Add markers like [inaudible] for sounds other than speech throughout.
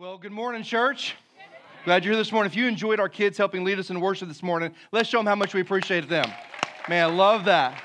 Well, good morning, church. Glad you're here this morning. If you enjoyed our kids helping lead us in worship this morning, let's show them how much we appreciate them. Man, I love that.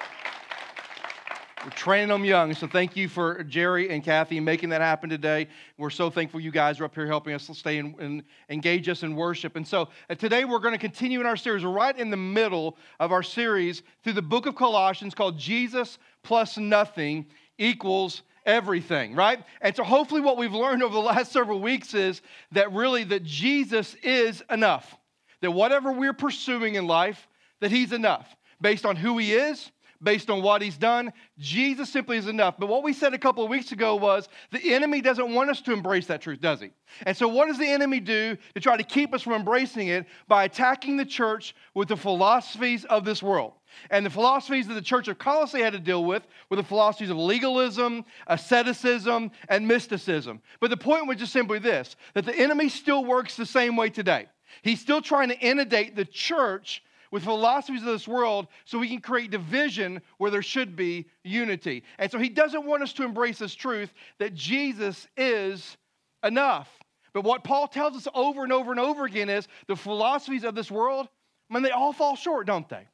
We're training them young, so thank you for Jerry and Kathy making that happen today. We're so thankful you guys are up here helping us stay and, and engage us in worship. And so uh, today we're going to continue in our series. We're right in the middle of our series through the book of Colossians called Jesus plus nothing equals everything, right? And so hopefully what we've learned over the last several weeks is that really that Jesus is enough. That whatever we're pursuing in life, that he's enough based on who he is, based on what he's done. Jesus simply is enough. But what we said a couple of weeks ago was the enemy doesn't want us to embrace that truth, does he? And so, what does the enemy do to try to keep us from embracing it? By attacking the church with the philosophies of this world. And the philosophies that the church of Colossae had to deal with were the philosophies of legalism, asceticism, and mysticism. But the point was just simply this that the enemy still works the same way today. He's still trying to inundate the church with philosophies of this world so we can create division where there should be unity. And so he doesn't want us to embrace this truth that Jesus is enough. But what Paul tells us over and over and over again is the philosophies of this world, I mean, they all fall short, don't they?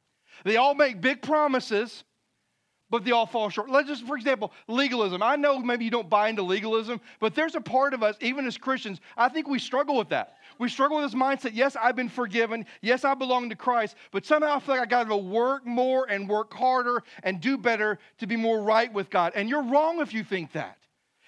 They all make big promises, but they all fall short. Let's just, for example, legalism. I know maybe you don't buy into legalism, but there's a part of us, even as Christians, I think we struggle with that. We struggle with this mindset yes, I've been forgiven. Yes, I belong to Christ, but somehow I feel like I got to work more and work harder and do better to be more right with God. And you're wrong if you think that.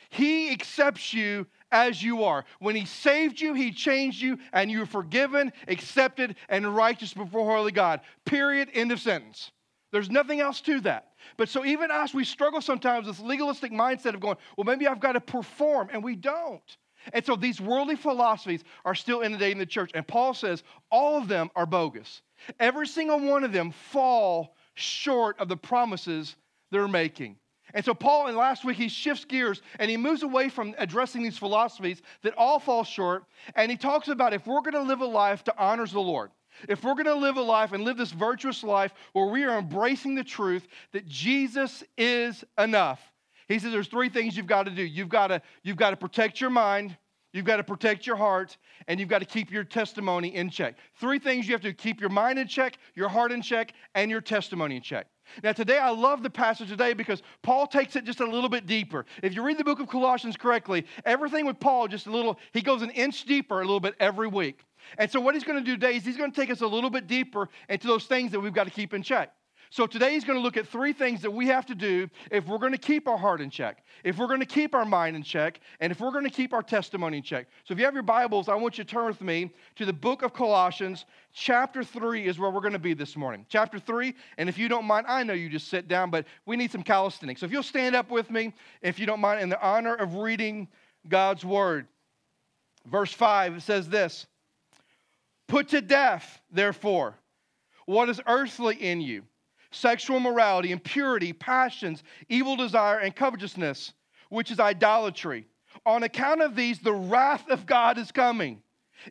He accepts you as you are. When He saved you, He changed you, and you're forgiven, accepted, and righteous before Holy God. Period. End of sentence. There's nothing else to that. But so even us, we struggle sometimes with this legalistic mindset of going, well, maybe I've got to perform, and we don't. And so these worldly philosophies are still inundating the church. And Paul says all of them are bogus. Every single one of them fall short of the promises they're making. And so, Paul, in last week, he shifts gears and he moves away from addressing these philosophies that all fall short. And he talks about if we're going to live a life that honors the Lord, if we're going to live a life and live this virtuous life where we are embracing the truth that Jesus is enough, he says there's three things you've got to do. You've got to, you've got to protect your mind, You've got to protect your heart and you've got to keep your testimony in check. Three things you have to keep your mind in check, your heart in check, and your testimony in check. Now, today, I love the passage today because Paul takes it just a little bit deeper. If you read the book of Colossians correctly, everything with Paul just a little, he goes an inch deeper a little bit every week. And so, what he's going to do today is he's going to take us a little bit deeper into those things that we've got to keep in check. So today he's going to look at three things that we have to do if we're going to keep our heart in check, if we're going to keep our mind in check, and if we're going to keep our testimony in check. So if you have your Bibles, I want you to turn with me to the book of Colossians. Chapter 3 is where we're going to be this morning. Chapter 3, and if you don't mind, I know you just sit down, but we need some calisthenics. So if you'll stand up with me, if you don't mind, in the honor of reading God's word. Verse 5 it says this Put to death, therefore, what is earthly in you sexual morality, impurity, passions, evil desire, and covetousness, which is idolatry. On account of these, the wrath of God is coming.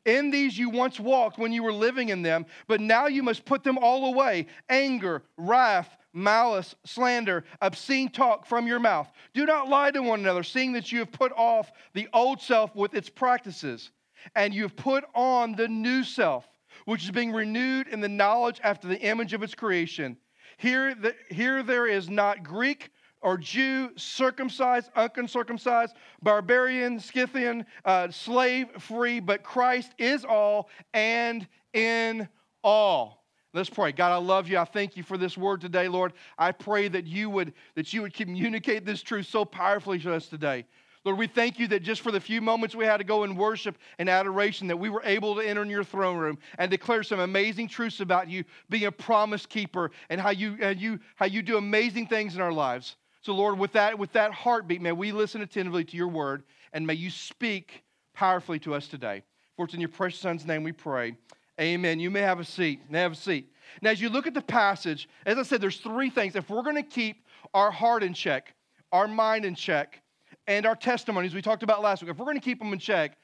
In these you once walked when you were living in them, but now you must put them all away anger, wrath, malice, slander, obscene talk from your mouth. Do not lie to one another, seeing that you have put off the old self with its practices, and you have put on the new self, which is being renewed in the knowledge after the image of its creation here, the, here there is not Greek or Jew, circumcised, uncircumcised, barbarian, Scythian, uh, slave, free, but Christ is all and in all. Let's pray. God, I love you. I thank you for this word today, Lord. I pray that you would that you would communicate this truth so powerfully to us today. Lord, we thank you that just for the few moments we had to go in worship and adoration, that we were able to enter in your throne room and declare some amazing truths about you being a promise keeper and how you, and you, how you do amazing things in our lives. So, Lord, with that, with that heartbeat, may we listen attentively to your word and may you speak powerfully to us today. For it's in your precious son's name we pray. Amen. You may have a seat. May have a seat. Now, as you look at the passage, as I said, there's three things. If we're going to keep our heart in check, our mind in check, and our testimonies we talked about last week, if we're going to keep them in check,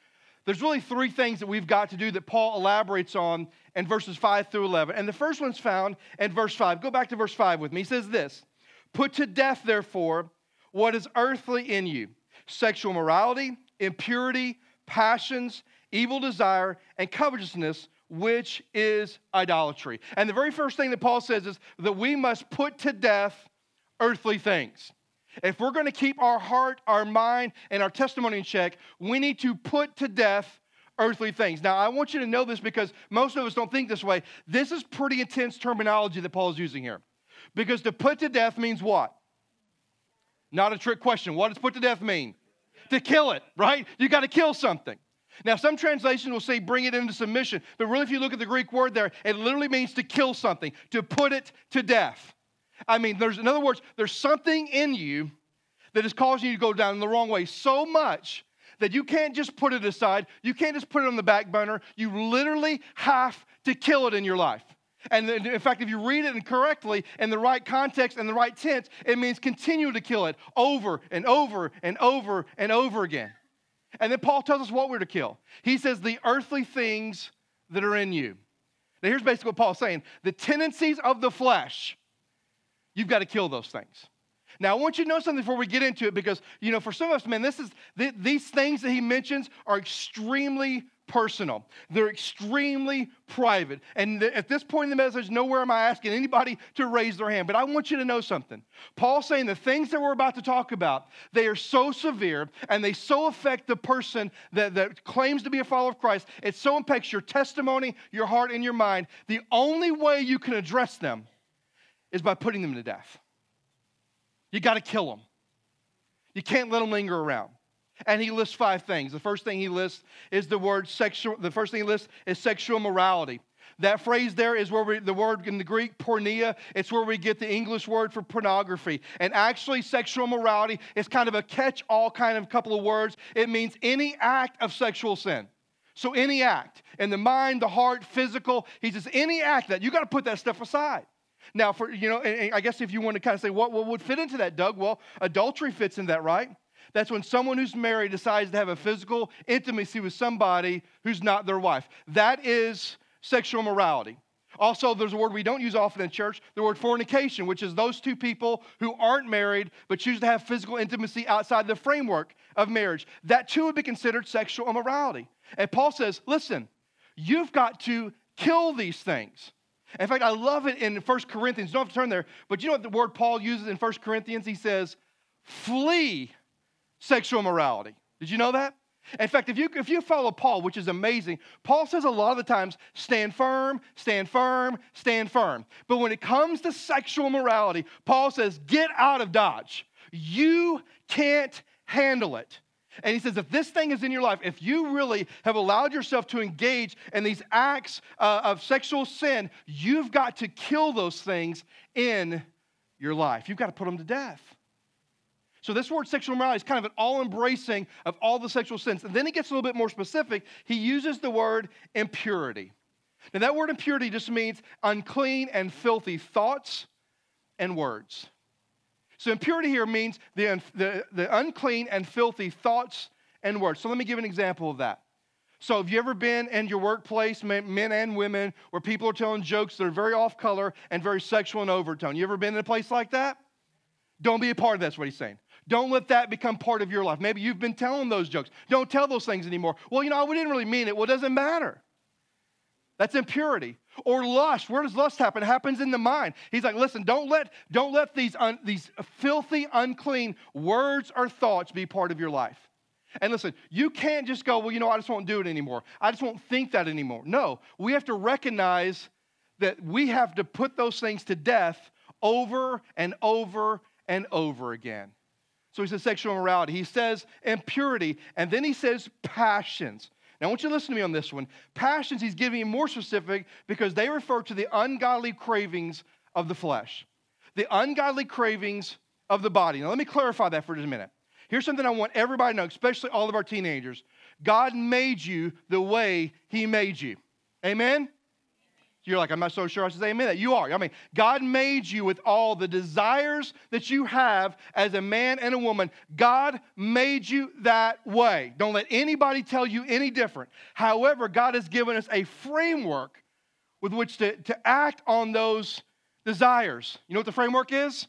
there's really three things that we've got to do that Paul elaborates on in verses 5 through 11. And the first one's found in verse 5. Go back to verse 5 with me. He says this Put to death, therefore, what is earthly in you sexual morality, impurity, passions, evil desire, and covetousness, which is idolatry. And the very first thing that Paul says is that we must put to death earthly things. If we're going to keep our heart, our mind, and our testimony in check, we need to put to death earthly things. Now, I want you to know this because most of us don't think this way. This is pretty intense terminology that Paul is using here. Because to put to death means what? Not a trick question. What does put to death mean? To kill it, right? You got to kill something. Now, some translations will say bring it into submission, but really, if you look at the Greek word there, it literally means to kill something, to put it to death. I mean, there's, in other words, there's something in you that is causing you to go down the wrong way so much that you can't just put it aside. You can't just put it on the back burner. You literally have to kill it in your life. And in fact, if you read it incorrectly in the right context and the right tense, it means continue to kill it over and over and over and over again. And then Paul tells us what we're to kill. He says, the earthly things that are in you. Now, here's basically what Paul's saying the tendencies of the flesh You've got to kill those things. Now, I want you to know something before we get into it because, you know, for some of us, man, this is, th- these things that he mentions are extremely personal. They're extremely private. And th- at this point in the message, nowhere am I asking anybody to raise their hand. But I want you to know something. Paul's saying the things that we're about to talk about, they are so severe and they so affect the person that, that claims to be a follower of Christ. It so impacts your testimony, your heart, and your mind. The only way you can address them is by putting them to death. You got to kill them. You can't let them linger around. And he lists five things. The first thing he lists is the word sexual. The first thing he lists is sexual morality. That phrase there is where we, the word in the Greek, porneia, it's where we get the English word for pornography. And actually, sexual morality is kind of a catch all kind of couple of words. It means any act of sexual sin. So, any act in the mind, the heart, physical, he says, any act that you got to put that stuff aside. Now, for you know, I guess if you want to kind of say what, what would fit into that, Doug, well, adultery fits in that, right? That's when someone who's married decides to have a physical intimacy with somebody who's not their wife. That is sexual morality. Also, there's a word we don't use often in church, the word fornication, which is those two people who aren't married but choose to have physical intimacy outside the framework of marriage. That too would be considered sexual immorality. And Paul says, listen, you've got to kill these things. In fact, I love it in 1 Corinthians. You don't have to turn there, but you know what the word Paul uses in 1 Corinthians? He says, flee sexual morality. Did you know that? In fact, if you, if you follow Paul, which is amazing, Paul says a lot of the times, stand firm, stand firm, stand firm. But when it comes to sexual morality, Paul says, get out of Dodge. You can't handle it. And he says, if this thing is in your life, if you really have allowed yourself to engage in these acts uh, of sexual sin, you've got to kill those things in your life. You've got to put them to death. So, this word sexual morality is kind of an all embracing of all the sexual sins. And then he gets a little bit more specific. He uses the word impurity. Now, that word impurity just means unclean and filthy thoughts and words. So impurity here means the, the, the unclean and filthy thoughts and words. So let me give an example of that. So, have you ever been in your workplace, men and women, where people are telling jokes that are very off color and very sexual in overtone? You ever been in a place like that? Don't be a part of that's what he's saying. Don't let that become part of your life. Maybe you've been telling those jokes. Don't tell those things anymore. Well, you know, I didn't really mean it. Well, it doesn't matter. That's impurity. Or lust. Where does lust happen? It happens in the mind. He's like, listen, don't let, don't let these, un, these filthy, unclean words or thoughts be part of your life. And listen, you can't just go, well, you know, I just won't do it anymore. I just won't think that anymore. No, we have to recognize that we have to put those things to death over and over and over again. So he says sexual immorality. He says impurity. And then he says passions. Now, I want you to listen to me on this one. Passions, he's giving more specific because they refer to the ungodly cravings of the flesh, the ungodly cravings of the body. Now, let me clarify that for just a minute. Here's something I want everybody to know, especially all of our teenagers God made you the way he made you. Amen? You're like, I'm not so sure I should say amen. That you are. I mean, God made you with all the desires that you have as a man and a woman. God made you that way. Don't let anybody tell you any different. However, God has given us a framework with which to, to act on those desires. You know what the framework is?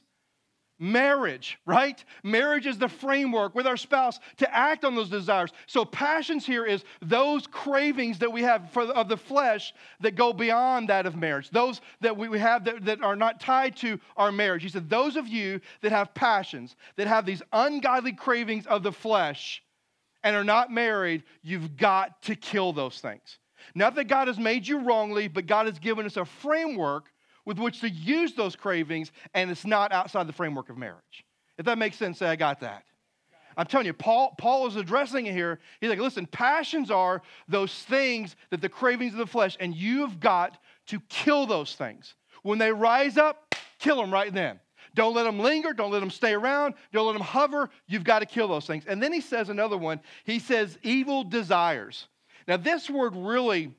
Marriage, right? Marriage is the framework with our spouse to act on those desires. So passions here is those cravings that we have for, of the flesh that go beyond that of marriage. Those that we have that, that are not tied to our marriage. He said, those of you that have passions, that have these ungodly cravings of the flesh and are not married, you've got to kill those things. Not that God has made you wrongly, but God has given us a framework with which to use those cravings, and it's not outside the framework of marriage. If that makes sense, say, I got that. I'm telling you, Paul, Paul is addressing it here. He's like, listen, passions are those things that the cravings of the flesh, and you've got to kill those things. When they rise up, kill them right then. Don't let them linger. Don't let them stay around. Don't let them hover. You've got to kill those things. And then he says another one. He says evil desires. Now, this word really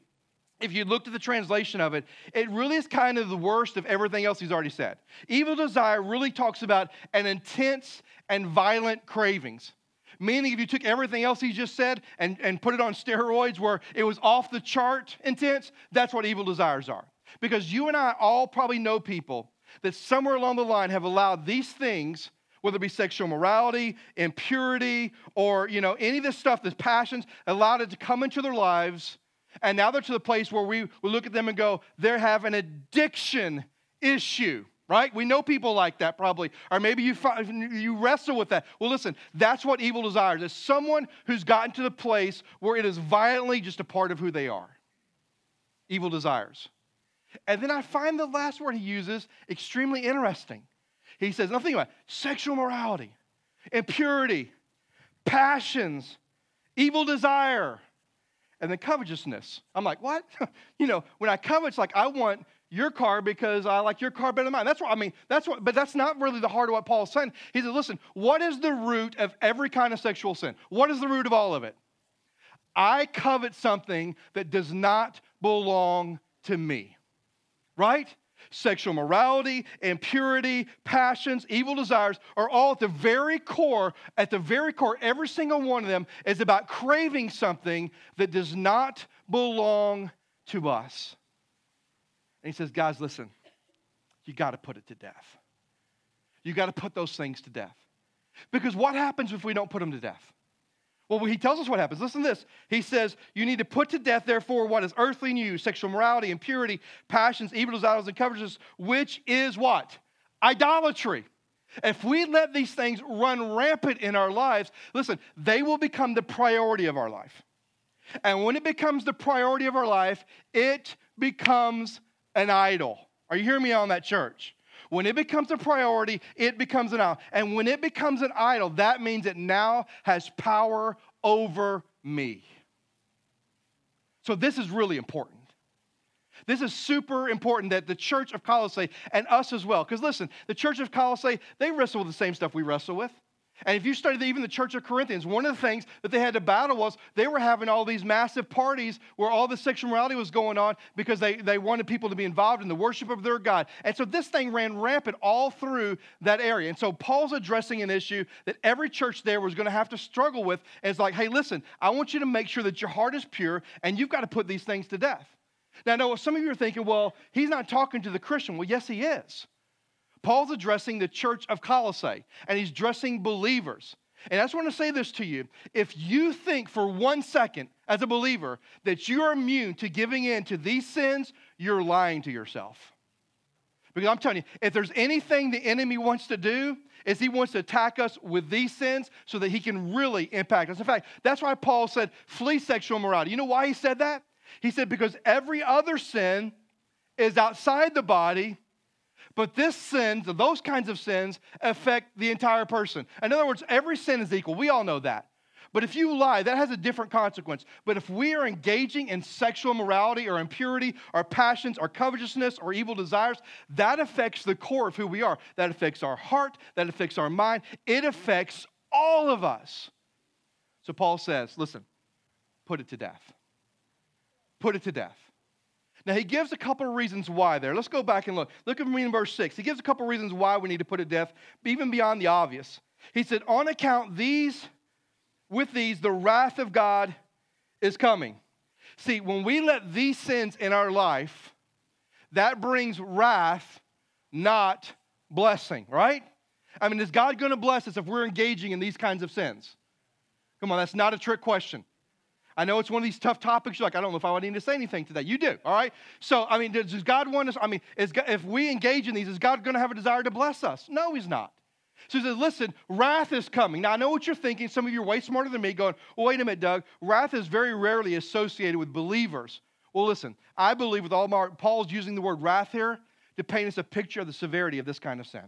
if you looked at the translation of it, it really is kind of the worst of everything else he's already said. Evil desire really talks about an intense and violent cravings. Meaning, if you took everything else he just said and, and put it on steroids where it was off the chart intense, that's what evil desires are. Because you and I all probably know people that somewhere along the line have allowed these things whether it be sexual morality, impurity, or you know any of this stuff, this passions, allowed it to come into their lives and now they're to the place where we, we look at them and go, they have an addiction issue, right? We know people like that probably. Or maybe you, find, you wrestle with that. Well, listen, that's what evil desires is someone who's gotten to the place where it is violently just a part of who they are. Evil desires. And then I find the last word he uses extremely interesting. He says, nothing about sexual morality, impurity, passions, evil desire and then covetousness. I'm like, what? [laughs] you know, when I covet, it's like I want your car because I like your car better than mine. That's what I mean. That's what, but that's not really the heart of what Paul's saying. He said, listen, what is the root of every kind of sexual sin? What is the root of all of it? I covet something that does not belong to me. Right? Sexual morality, impurity, passions, evil desires are all at the very core, at the very core, every single one of them is about craving something that does not belong to us. And he says, guys, listen, you got to put it to death. You got to put those things to death. Because what happens if we don't put them to death? Well, he tells us what happens. Listen to this. He says, You need to put to death, therefore, what is earthly in you sexual morality, impurity, passions, evil desires, and covetousness, which is what? Idolatry. If we let these things run rampant in our lives, listen, they will become the priority of our life. And when it becomes the priority of our life, it becomes an idol. Are you hearing me on that, church? When it becomes a priority, it becomes an idol. And when it becomes an idol, that means it now has power over me. So this is really important. This is super important that the church of Colossae and us as well, because listen, the church of Colossae, they wrestle with the same stuff we wrestle with. And if you study even the church of Corinthians, one of the things that they had to battle was they were having all these massive parties where all the sexual morality was going on because they, they wanted people to be involved in the worship of their God. And so this thing ran rampant all through that area. And so Paul's addressing an issue that every church there was going to have to struggle with. And it's like, hey, listen, I want you to make sure that your heart is pure and you've got to put these things to death. Now, I know some of you are thinking, well, he's not talking to the Christian. Well, yes, he is. Paul's addressing the church of Colossae, and he's addressing believers. And I just want to say this to you. If you think for one second as a believer that you are immune to giving in to these sins, you're lying to yourself. Because I'm telling you, if there's anything the enemy wants to do, is he wants to attack us with these sins so that he can really impact us. In fact, that's why Paul said, flee sexual morality. You know why he said that? He said, because every other sin is outside the body but this sin, those kinds of sins, affect the entire person. In other words, every sin is equal. We all know that. But if you lie, that has a different consequence. But if we are engaging in sexual morality or impurity or passions or covetousness or evil desires, that affects the core of who we are. That affects our heart, that affects our mind, it affects all of us. So Paul says, listen, put it to death. Put it to death. Now, he gives a couple of reasons why there. Let's go back and look. Look at me in verse 6. He gives a couple of reasons why we need to put to death, even beyond the obvious. He said, On account these, with these, the wrath of God is coming. See, when we let these sins in our life, that brings wrath, not blessing, right? I mean, is God going to bless us if we're engaging in these kinds of sins? Come on, that's not a trick question. I know it's one of these tough topics. You're like, I don't know if I need to say anything to that. You do, all right? So, I mean, does God want us? I mean, is if we engage in these, is God going to have a desire to bless us? No, He's not. So he says, listen, wrath is coming. Now, I know what you're thinking. Some of you are way smarter than me going, well, wait a minute, Doug. Wrath is very rarely associated with believers. Well, listen, I believe with all my, Paul's using the word wrath here to paint us a picture of the severity of this kind of sin.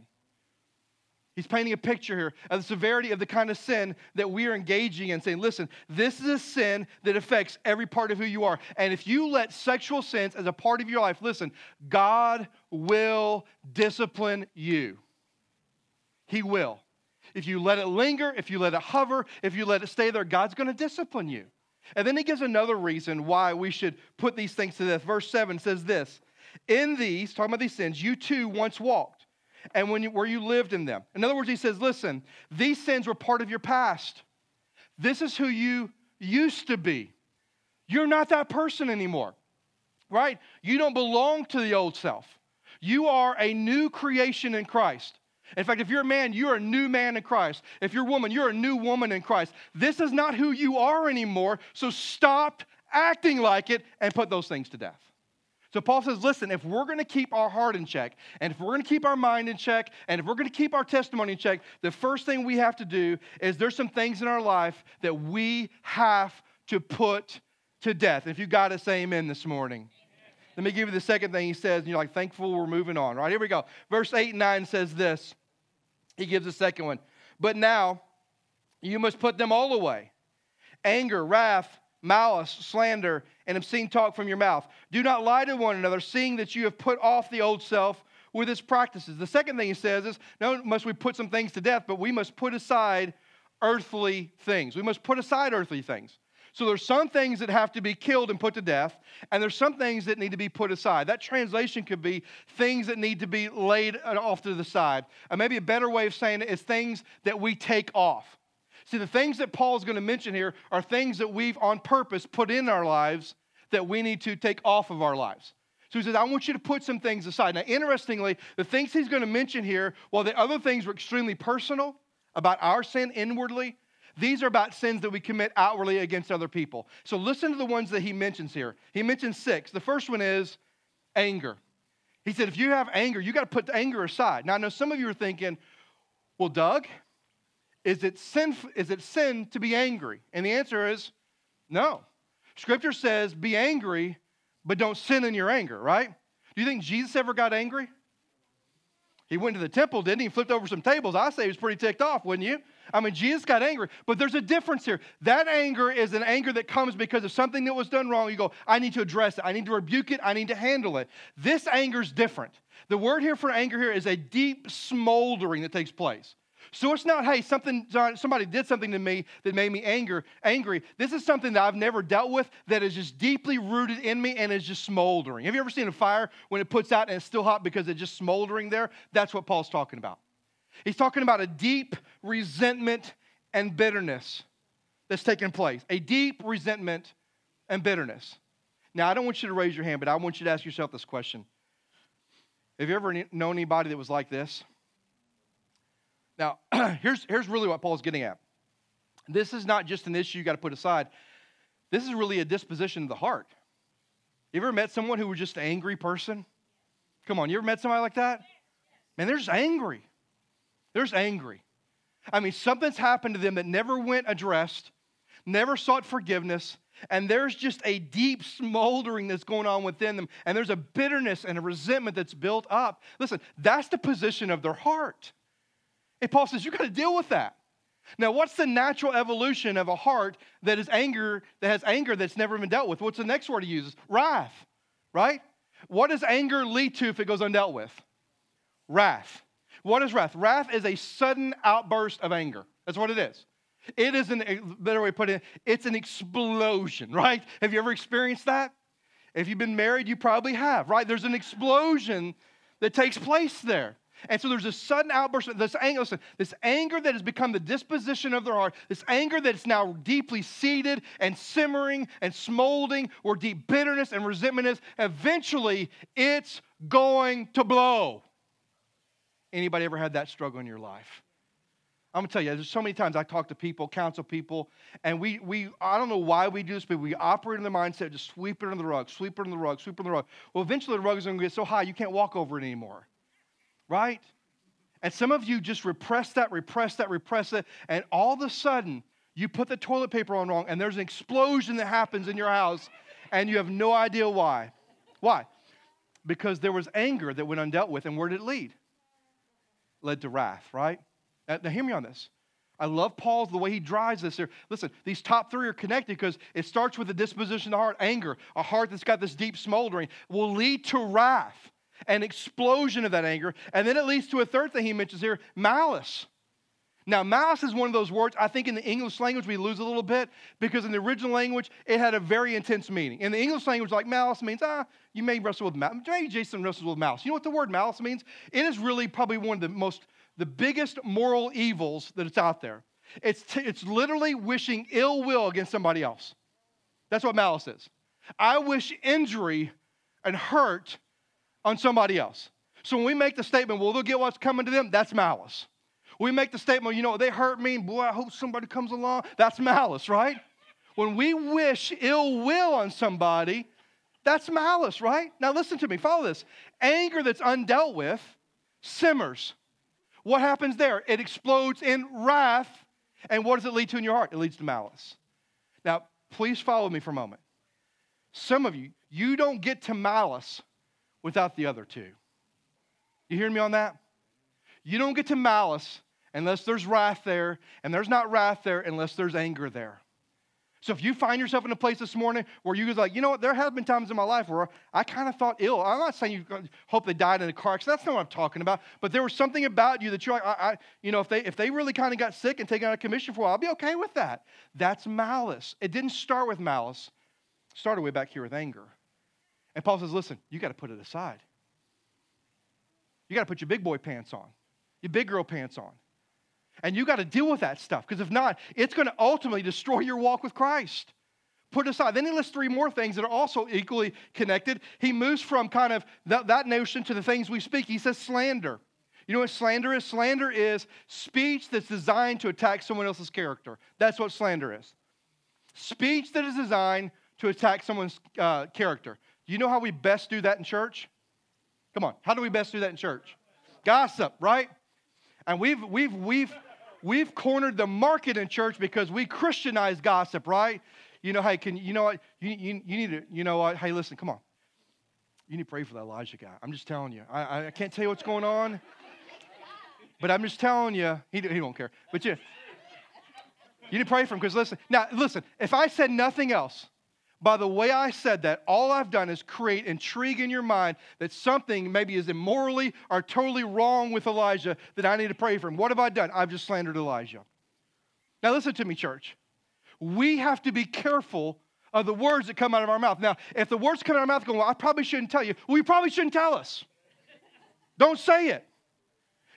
He's painting a picture here of the severity of the kind of sin that we are engaging in, saying, listen, this is a sin that affects every part of who you are. And if you let sexual sins as a part of your life, listen, God will discipline you. He will. If you let it linger, if you let it hover, if you let it stay there, God's going to discipline you. And then he gives another reason why we should put these things to death. Verse 7 says this In these, talking about these sins, you too once walked and when you, where you lived in them. In other words, he says, listen, these sins were part of your past. This is who you used to be. You're not that person anymore, right? You don't belong to the old self. You are a new creation in Christ. In fact, if you're a man, you're a new man in Christ. If you're a woman, you're a new woman in Christ. This is not who you are anymore, so stop acting like it and put those things to death. So Paul says, listen, if we're going to keep our heart in check, and if we're going to keep our mind in check, and if we're going to keep our testimony in check, the first thing we have to do is there's some things in our life that we have to put to death. If you got to say amen this morning. Let me give you the second thing he says, and you're like, thankful we're moving on. Right, here we go. Verse 8 and 9 says this. He gives the second one. But now you must put them all away anger, wrath, malice, slander, and obscene talk from your mouth. Do not lie to one another, seeing that you have put off the old self with its practices. The second thing he says is, no, must we put some things to death, but we must put aside earthly things. We must put aside earthly things. So there's some things that have to be killed and put to death, and there's some things that need to be put aside. That translation could be things that need to be laid off to the side. Or maybe a better way of saying it is things that we take off. See, the things that Paul is going to mention here are things that we've on purpose put in our lives that we need to take off of our lives. So he says, I want you to put some things aside. Now, interestingly, the things he's going to mention here, while the other things were extremely personal about our sin inwardly, these are about sins that we commit outwardly against other people. So listen to the ones that he mentions here. He mentions six. The first one is anger. He said, if you have anger, you got to put the anger aside. Now, I know some of you are thinking, well, Doug, is it sin, is it sin to be angry? And the answer is no. Scripture says, be angry, but don't sin in your anger, right? Do you think Jesus ever got angry? He went to the temple, didn't he? he? Flipped over some tables. I say he was pretty ticked off, wouldn't you? I mean, Jesus got angry, but there's a difference here. That anger is an anger that comes because of something that was done wrong. You go, I need to address it. I need to rebuke it. I need to handle it. This anger is different. The word here for anger here is a deep smoldering that takes place. So it's not, hey, something, somebody did something to me that made me anger, angry. This is something that I've never dealt with that is just deeply rooted in me and is just smoldering. Have you ever seen a fire when it puts out and it's still hot because it's just smoldering there? That's what Paul's talking about. He's talking about a deep resentment and bitterness that's taking place. A deep resentment and bitterness. Now, I don't want you to raise your hand, but I want you to ask yourself this question. Have you ever known anybody that was like this? Now, [clears throat] here's, here's really what Paul's getting at. This is not just an issue you got to put aside, this is really a disposition of the heart. You ever met someone who was just an angry person? Come on, you ever met somebody like that? Man, they're just angry. They're just angry. I mean, something's happened to them that never went addressed, never sought forgiveness, and there's just a deep smoldering that's going on within them, and there's a bitterness and a resentment that's built up. Listen, that's the position of their heart. And Paul says, You've got to deal with that. Now, what's the natural evolution of a heart that is anger, that has anger that's never been dealt with? What's the next word he uses? Wrath, right? What does anger lead to if it goes undealt with? Wrath. What is wrath? Wrath is a sudden outburst of anger. That's what it is. It is an, a better way to put it, it's an explosion, right? Have you ever experienced that? If you've been married, you probably have, right? There's an explosion that takes place there. And so there's a sudden outburst, this anger, listen, this anger that has become the disposition of their heart, this anger that is now deeply seated and simmering and smoldering, where deep bitterness and resentment is, eventually it's going to blow. Anybody ever had that struggle in your life? I'm gonna tell you, there's so many times I talk to people, counsel people, and we, we I don't know why we do this, but we operate in the mindset of just sweep it under the rug, sweep it under the rug, sweep it under the rug. Well, eventually the rug is gonna get so high you can't walk over it anymore. Right? And some of you just repress that, repress that, repress it, and all of a sudden you put the toilet paper on wrong, and there's an explosion that happens in your house, and you have no idea why. Why? Because there was anger that went undealt with, and where did it lead? Led to wrath, right? Now, now hear me on this. I love Paul's the way he drives this here. Listen, these top three are connected because it starts with the disposition of the heart, anger. A heart that's got this deep smoldering will lead to wrath, an explosion of that anger. And then it leads to a third thing he mentions here malice. Now, malice is one of those words I think in the English language we lose a little bit because in the original language it had a very intense meaning. In the English language, like malice means, ah, you may wrestle with malice. Maybe Jason wrestles with malice. You know what the word malice means? It is really probably one of the most, the biggest moral evils that it's out there. It's, t- it's literally wishing ill will against somebody else. That's what malice is. I wish injury and hurt on somebody else. So when we make the statement, well, they'll get what's coming to them, that's malice. We make the statement, you know, they hurt me, boy, I hope somebody comes along. That's malice, right? When we wish ill will on somebody, that's malice, right? Now listen to me, follow this. Anger that's undealt with simmers. What happens there? It explodes in wrath. And what does it lead to in your heart? It leads to malice. Now, please follow me for a moment. Some of you, you don't get to malice without the other two. You hear me on that? You don't get to malice unless there's wrath there, and there's not wrath there unless there's anger there. So if you find yourself in a place this morning where you're like, you know what, there have been times in my life where I kind of thought ill. I'm not saying you hope they died in a car accident. That's not what I'm talking about. But there was something about you that you're like, I, I, you know, if they if they really kind of got sick and taken out of commission for a while, I'll be okay with that. That's malice. It didn't start with malice. It started way back here with anger. And Paul says, listen, you got to put it aside. You got to put your big boy pants on, your big girl pants on. And you got to deal with that stuff because if not, it's going to ultimately destroy your walk with Christ. Put it aside. Then he lists three more things that are also equally connected. He moves from kind of that, that notion to the things we speak. He says slander. You know what slander is? Slander is speech that's designed to attack someone else's character. That's what slander is. Speech that is designed to attack someone's uh, character. You know how we best do that in church? Come on, how do we best do that in church? Gossip, right? And we've, we've, we've, we've cornered the market in church because we Christianize gossip, right? You know, hey, can you know what? You, you, you need to, you know what? Hey, listen, come on. You need to pray for that Elijah guy. I'm just telling you. I, I can't tell you what's going on, but I'm just telling you. He, he won't care. But you, you need to pray for him because listen. Now, listen. If I said nothing else, by the way I said that, all I've done is create intrigue in your mind that something maybe is immorally or totally wrong with Elijah that I need to pray for him. What have I done? I've just slandered Elijah. Now, listen to me, church. We have to be careful of the words that come out of our mouth. Now, if the words come out of our mouth go, well, I probably shouldn't tell you, well, you probably shouldn't tell us. Don't say it.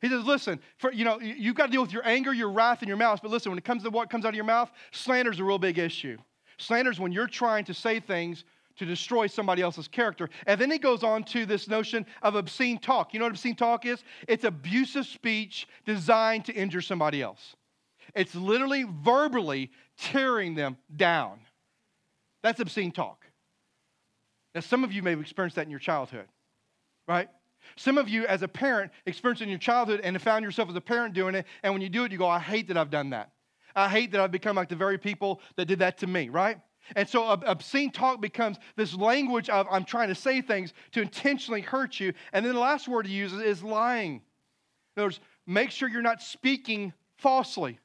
He says, listen, for, you know, you've got to deal with your anger, your wrath, and your mouth. But listen, when it comes to what comes out of your mouth, slander is a real big issue. Slander is when you're trying to say things to destroy somebody else's character. And then he goes on to this notion of obscene talk. You know what obscene talk is? It's abusive speech designed to injure somebody else. It's literally verbally tearing them down. That's obscene talk. Now, some of you may have experienced that in your childhood, right? Some of you, as a parent, experienced it in your childhood and found yourself as a parent doing it. And when you do it, you go, I hate that I've done that. I hate that I've become like the very people that did that to me, right? And so obscene talk becomes this language of I'm trying to say things to intentionally hurt you. And then the last word he uses is lying. In other words, make sure you're not speaking falsely.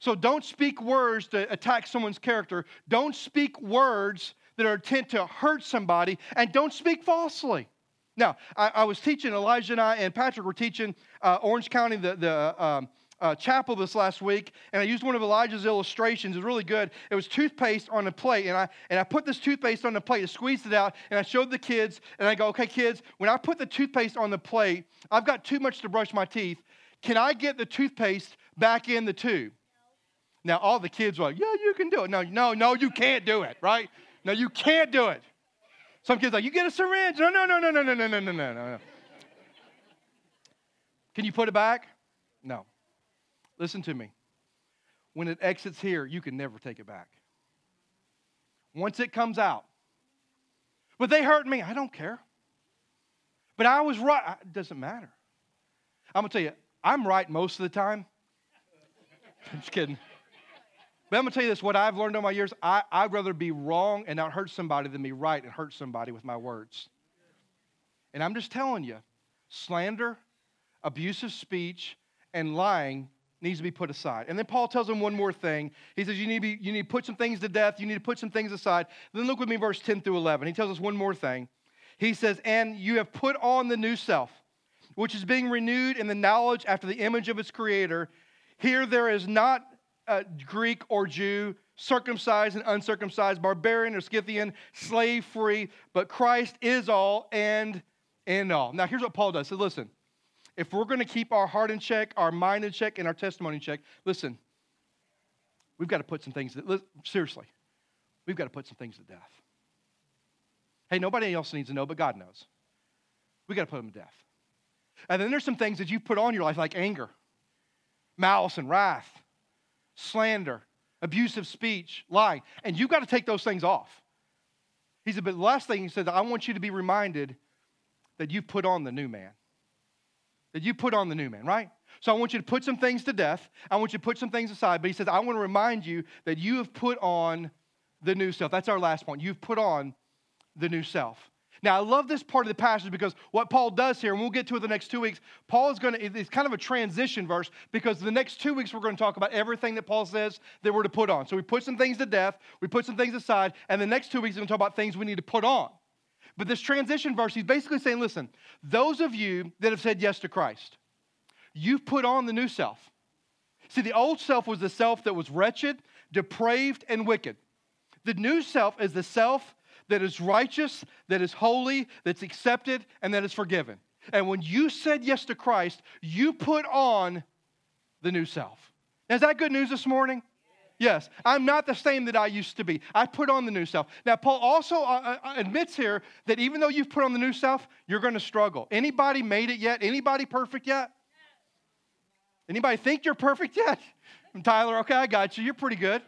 So don't speak words to attack someone's character. Don't speak words that are intent to hurt somebody, and don't speak falsely. Now, I, I was teaching, Elijah and I and Patrick were teaching uh, Orange County, the, the um, uh, chapel this last week, and I used one of Elijah's illustrations. It was really good. It was toothpaste on a plate, and I and I put this toothpaste on the plate, I squeezed it out, and I showed the kids, and I go, "Okay, kids, when I put the toothpaste on the plate, I've got too much to brush my teeth. Can I get the toothpaste back in the tube?" Now all the kids were like, "Yeah, you can do it." No, no, no, you can't do it. Right? No, you can't do it. Some kids like, "You get a syringe." No, no, no, no, no, no, no, no, no, no. Can you put it back? No. Listen to me. When it exits here, you can never take it back. Once it comes out, but they hurt me, I don't care. But I was right. It doesn't matter. I'm going to tell you, I'm right most of the time. [laughs] I'm just kidding. But I'm going to tell you this what I've learned over my years I, I'd rather be wrong and not hurt somebody than be right and hurt somebody with my words. And I'm just telling you slander, abusive speech, and lying needs to be put aside. And then Paul tells him one more thing. He says, you need, to be, you need to put some things to death, you need to put some things aside. Then look with me, verse 10 through 11. He tells us one more thing. He says, And you have put on the new self, which is being renewed in the knowledge after the image of its creator. Here there is not a Greek or Jew, circumcised and uncircumcised, barbarian or Scythian, slave free, but Christ is all and in all. Now, here's what Paul does. So, listen, if we're going to keep our heart in check, our mind in check, and our testimony in check, listen, we've got to put some things, seriously, we've got to put some things to death. Hey, nobody else needs to know, but God knows. We've got to put them to death. And then there's some things that you put on your life, like anger, malice, and wrath, slander, abusive speech, lying. And you've got to take those things off. He said, but the last thing he said, I want you to be reminded that you've put on the new man. That you put on the new man, right? So I want you to put some things to death. I want you to put some things aside. But he says, I want to remind you that you have put on the new self. That's our last point. You've put on the new self. Now, I love this part of the passage because what Paul does here, and we'll get to it the next two weeks, Paul is going to, it's kind of a transition verse because the next two weeks we're going to talk about everything that Paul says that we're to put on. So we put some things to death, we put some things aside, and the next two weeks we're going to talk about things we need to put on. But this transition verse, he's basically saying, listen, those of you that have said yes to Christ, you've put on the new self. See, the old self was the self that was wretched, depraved, and wicked. The new self is the self that is righteous, that is holy, that's accepted, and that is forgiven. And when you said yes to Christ, you put on the new self. Is that good news this morning? Yes, I'm not the same that I used to be. I put on the new self. Now, Paul also uh, uh, admits here that even though you've put on the new self, you're going to struggle. Anybody made it yet? Anybody perfect yet? Anybody think you're perfect yet? [laughs] Tyler, okay, I got you. You're pretty good.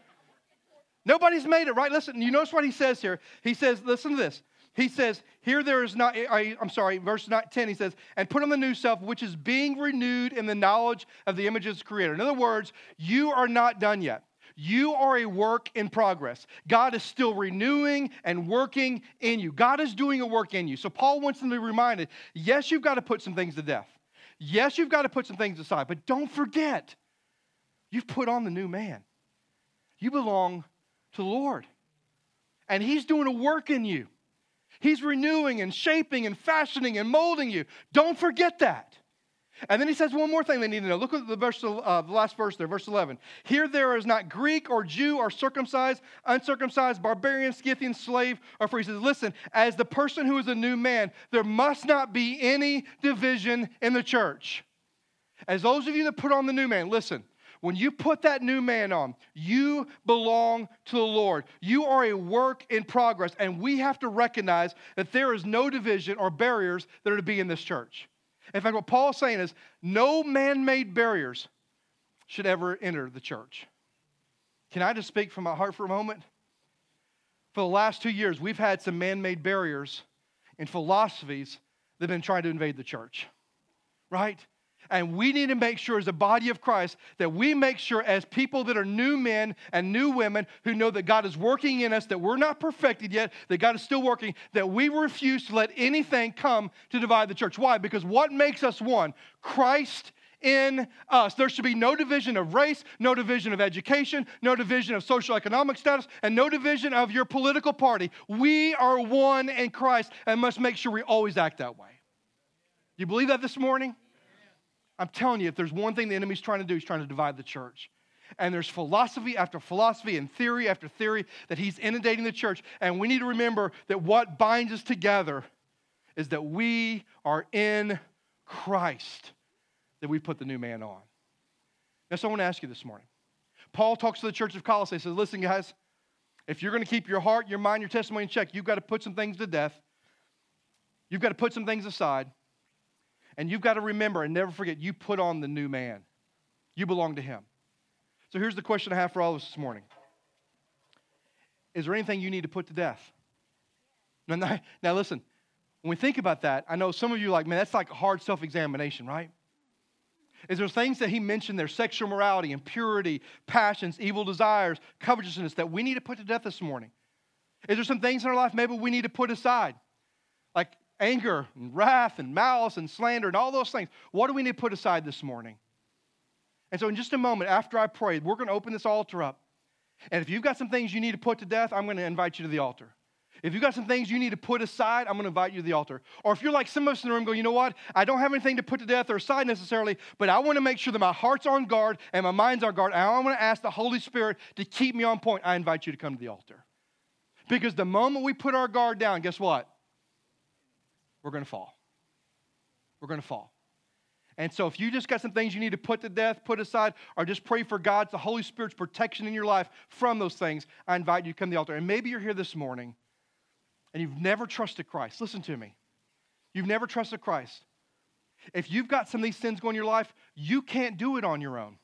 Nobody's made it, right? Listen, you notice what he says here. He says, listen to this. He says, here there is not, I, am sorry, verse 10, he says, and put on the new self, which is being renewed in the knowledge of the image of creator. In other words, you are not done yet. You are a work in progress. God is still renewing and working in you. God is doing a work in you. So Paul wants them to be reminded yes, you've got to put some things to death. Yes, you've got to put some things aside, but don't forget, you've put on the new man. You belong to the Lord. And He's doing a work in you. He's renewing and shaping and fashioning and molding you. Don't forget that. And then he says one more thing they need to know. Look at the, verse, uh, the last verse there, verse 11. Here there is not Greek or Jew or circumcised, uncircumcised, barbarian, Scythian, slave, or free. He says, listen, as the person who is a new man, there must not be any division in the church. As those of you that put on the new man, listen, when you put that new man on, you belong to the Lord. You are a work in progress, and we have to recognize that there is no division or barriers that are to be in this church. In fact, what Paul's saying is no man made barriers should ever enter the church. Can I just speak from my heart for a moment? For the last two years, we've had some man made barriers and philosophies that have been trying to invade the church, right? And we need to make sure, as a body of Christ, that we make sure, as people that are new men and new women who know that God is working in us, that we're not perfected yet, that God is still working, that we refuse to let anything come to divide the church. Why? Because what makes us one? Christ in us. There should be no division of race, no division of education, no division of social economic status, and no division of your political party. We are one in Christ and must make sure we always act that way. You believe that this morning? I'm telling you, if there's one thing the enemy's trying to do, he's trying to divide the church. And there's philosophy after philosophy and theory after theory that he's inundating the church. And we need to remember that what binds us together is that we are in Christ, that we put the new man on. Now, so I want to ask you this morning. Paul talks to the church of Colossae. He says, Listen, guys, if you're going to keep your heart, your mind, your testimony in check, you've got to put some things to death. You've got to put some things aside. And you've got to remember and never forget, you put on the new man. You belong to Him. So here's the question I have for all of us this morning Is there anything you need to put to death? Now, now listen, when we think about that, I know some of you are like, man, that's like a hard self examination, right? Is there things that he mentioned there sexual morality, impurity, passions, evil desires, covetousness that we need to put to death this morning? Is there some things in our life maybe we need to put aside? Anger and wrath and malice and slander and all those things. What do we need to put aside this morning? And so, in just a moment, after I pray, we're going to open this altar up. And if you've got some things you need to put to death, I'm going to invite you to the altar. If you've got some things you need to put aside, I'm going to invite you to the altar. Or if you're like some of us in the room, go, you know what? I don't have anything to put to death or aside necessarily, but I want to make sure that my heart's on guard and my mind's on guard. And I want to ask the Holy Spirit to keep me on point. I invite you to come to the altar. Because the moment we put our guard down, guess what? We're going to fall. We're going to fall. And so, if you just got some things you need to put to death, put aside, or just pray for God's, the Holy Spirit's protection in your life from those things, I invite you to come to the altar. And maybe you're here this morning and you've never trusted Christ. Listen to me. You've never trusted Christ. If you've got some of these sins going in your life, you can't do it on your own.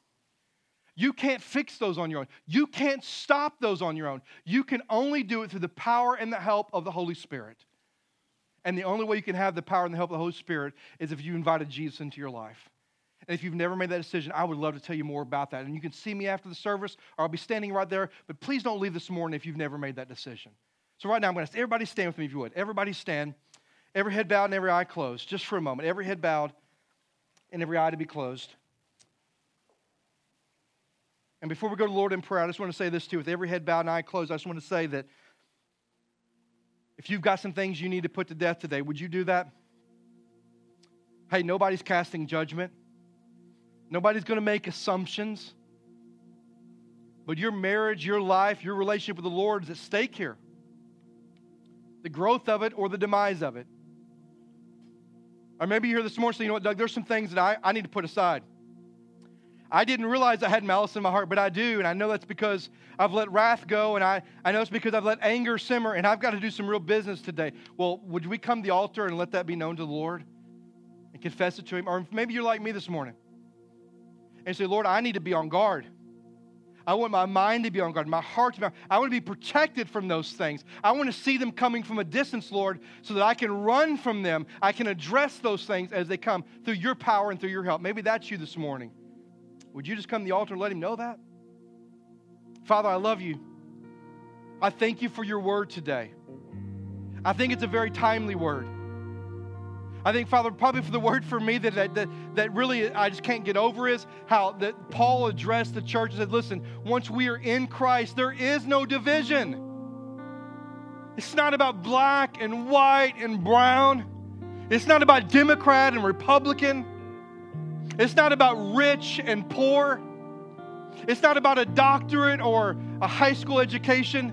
You can't fix those on your own. You can't stop those on your own. You can only do it through the power and the help of the Holy Spirit. And the only way you can have the power and the help of the Holy Spirit is if you invited Jesus into your life. And if you've never made that decision, I would love to tell you more about that. And you can see me after the service, or I'll be standing right there. But please don't leave this morning if you've never made that decision. So, right now, I'm going to ask everybody stand with me if you would. Everybody stand. Every head bowed and every eye closed, just for a moment. Every head bowed and every eye to be closed. And before we go to Lord in prayer, I just want to say this too. With every head bowed and eye closed, I just want to say that if you've got some things you need to put to death today, would you do that? Hey, nobody's casting judgment. Nobody's going to make assumptions. But your marriage, your life, your relationship with the Lord is at stake here. The growth of it or the demise of it. Or maybe you're here this morning saying, you know what, Doug, there's some things that I, I need to put aside. I didn't realize I had malice in my heart, but I do. And I know that's because I've let wrath go. And I, I know it's because I've let anger simmer. And I've got to do some real business today. Well, would we come to the altar and let that be known to the Lord and confess it to Him? Or maybe you're like me this morning and say, Lord, I need to be on guard. I want my mind to be on guard, my heart to be on I want to be protected from those things. I want to see them coming from a distance, Lord, so that I can run from them. I can address those things as they come through your power and through your help. Maybe that's you this morning. Would you just come to the altar and let him know that? Father, I love you. I thank you for your word today. I think it's a very timely word. I think, Father, probably for the word for me that, that, that really I just can't get over is how that Paul addressed the church and said, listen, once we are in Christ, there is no division. It's not about black and white and brown. It's not about Democrat and Republican. It's not about rich and poor. It's not about a doctorate or a high school education.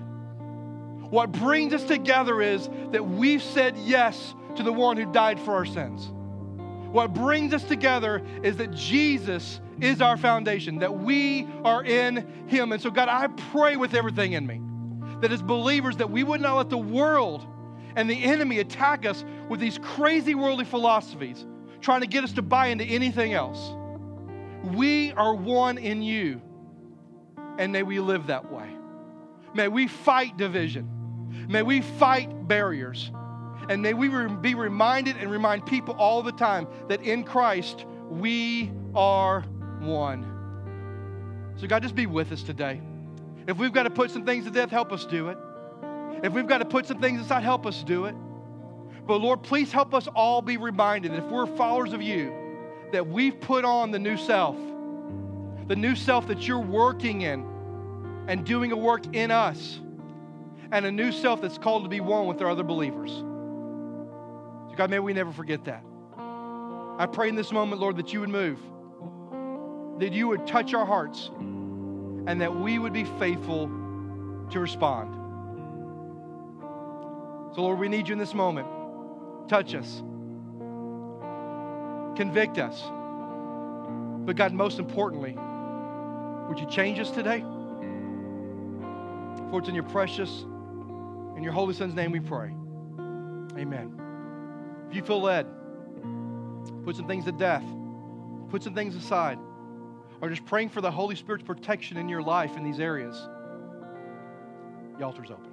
What brings us together is that we've said yes to the one who died for our sins. What brings us together is that Jesus is our foundation, that we are in Him. And so, God, I pray with everything in me that as believers, that we would not let the world and the enemy attack us with these crazy worldly philosophies trying to get us to buy into anything else. We are one in you, and may we live that way. May we fight division. May we fight barriers. And may we be reminded and remind people all the time that in Christ we are one. So, God, just be with us today. If we've got to put some things to death, help us do it. If we've got to put some things aside, help us do it. But Lord, please help us all be reminded that if we're followers of you, that we've put on the new self, the new self that you're working in and doing a work in us, and a new self that's called to be one with our other believers. So God, may we never forget that. I pray in this moment, Lord, that you would move, that you would touch our hearts, and that we would be faithful to respond. So, Lord, we need you in this moment. Touch us. Convict us. But God, most importantly, would you change us today? For it's in your precious in your holy son's name we pray. Amen. If you feel led, put some things to death, put some things aside. or just praying for the Holy Spirit's protection in your life in these areas, the altar's open.